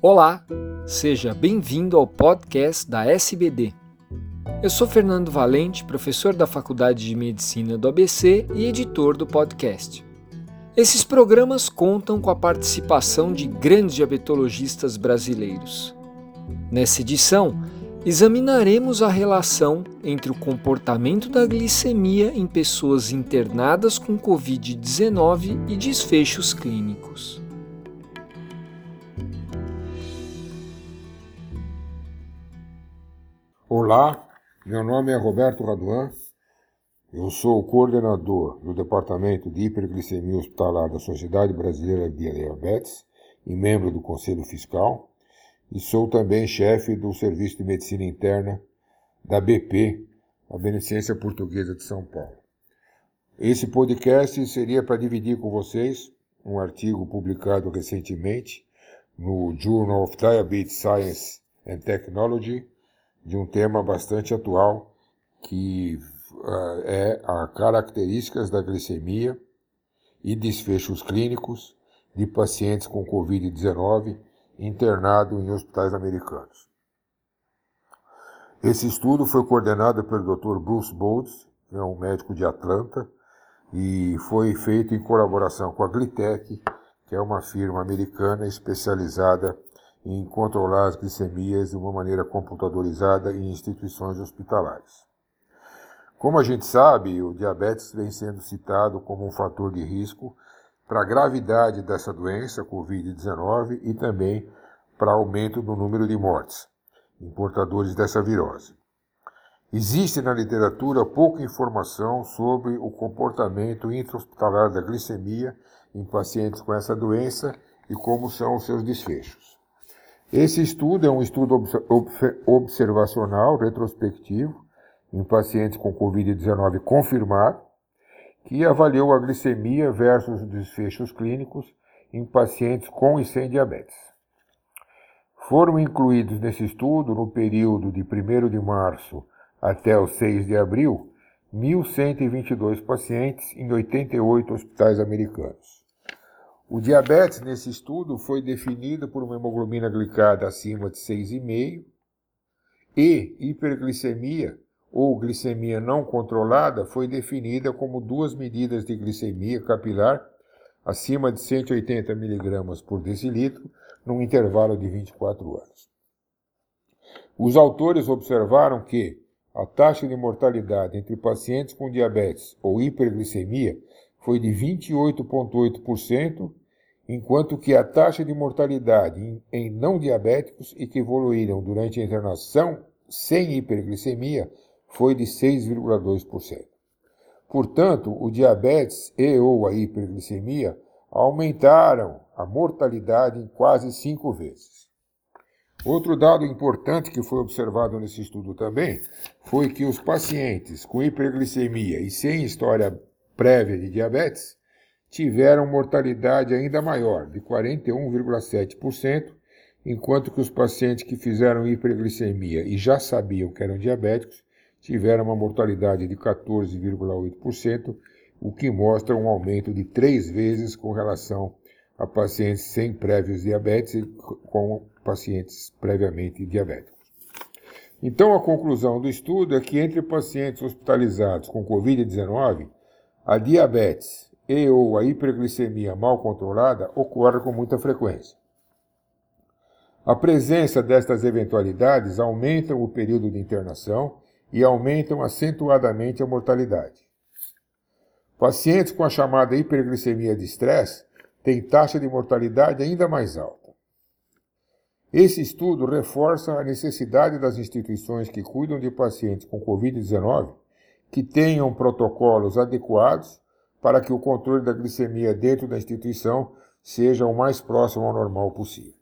Olá, seja bem-vindo ao podcast da SBD. Eu sou Fernando Valente, professor da Faculdade de Medicina do ABC e editor do podcast. Esses programas contam com a participação de grandes diabetologistas brasileiros. Nessa edição, examinaremos a relação entre o comportamento da glicemia em pessoas internadas com Covid-19 e desfechos clínicos. Olá, meu nome é Roberto Raduan, eu sou o coordenador do Departamento de Hiperglicemia Hospitalar da Sociedade Brasileira de Diabetes e membro do Conselho Fiscal, e sou também chefe do Serviço de Medicina Interna da BP, a Beneficência Portuguesa de São Paulo. Esse podcast seria para dividir com vocês um artigo publicado recentemente no Journal of Diabetes Science and Technology, de um tema bastante atual, que uh, é as características da glicemia e desfechos clínicos de pacientes com Covid-19 internados em hospitais americanos. Esse estudo foi coordenado pelo Dr. Bruce Boltz, que é um médico de Atlanta, e foi feito em colaboração com a Glitec, que é uma firma americana especializada em controlar as glicemias de uma maneira computadorizada em instituições hospitalares. Como a gente sabe, o diabetes vem sendo citado como um fator de risco para a gravidade dessa doença, Covid-19, e também para aumento do número de mortes em portadores dessa virose. Existe na literatura pouca informação sobre o comportamento intra-hospitalar da glicemia em pacientes com essa doença e como são os seus desfechos. Esse estudo é um estudo observacional retrospectivo em pacientes com Covid-19 confirmado, que avaliou a glicemia versus os desfechos clínicos em pacientes com e sem diabetes. Foram incluídos nesse estudo, no período de 1 de março até o 6 de abril, 1.122 pacientes em 88 hospitais americanos. O diabetes nesse estudo foi definido por uma hemoglobina glicada acima de 6,5 e hiperglicemia ou glicemia não controlada foi definida como duas medidas de glicemia capilar acima de 180 mg por decilitro num intervalo de 24 horas. Os autores observaram que a taxa de mortalidade entre pacientes com diabetes ou hiperglicemia foi de 28,8%, enquanto que a taxa de mortalidade em, não diabéticos e que evoluíram durante a internação sem hiperglicemia foi de 6,2%. Portanto, o diabetes e ou a hiperglicemia aumentaram a mortalidade em quase cinco vezes. Outro dado importante que foi observado nesse estudo também foi que os pacientes com hiperglicemia e sem história prévia de diabetes tiveram mortalidade ainda maior, de 41,7%, enquanto que os pacientes que fizeram hiperglicemia e já sabiam que eram diabéticos tiveram uma mortalidade de 14,8%, o que mostra um aumento de três vezes com relação a pacientes sem prévios diabetes e com pacientes previamente diabéticos. Então, a conclusão do estudo é que entre pacientes hospitalizados com Covid-19, a diabetes e ou a hiperglicemia mal controlada ocorre com muita frequência. A presença destas eventualidades aumenta o período de internação e aumentam acentuadamente a mortalidade. Pacientes com a chamada hiperglicemia de estresse têm taxa de mortalidade ainda mais alta. Esse estudo reforça a necessidade das instituições que cuidam de pacientes com Covid-19 que tenham protocolos adequados para que o controle da glicemia dentro da instituição seja o mais próximo ao normal possível.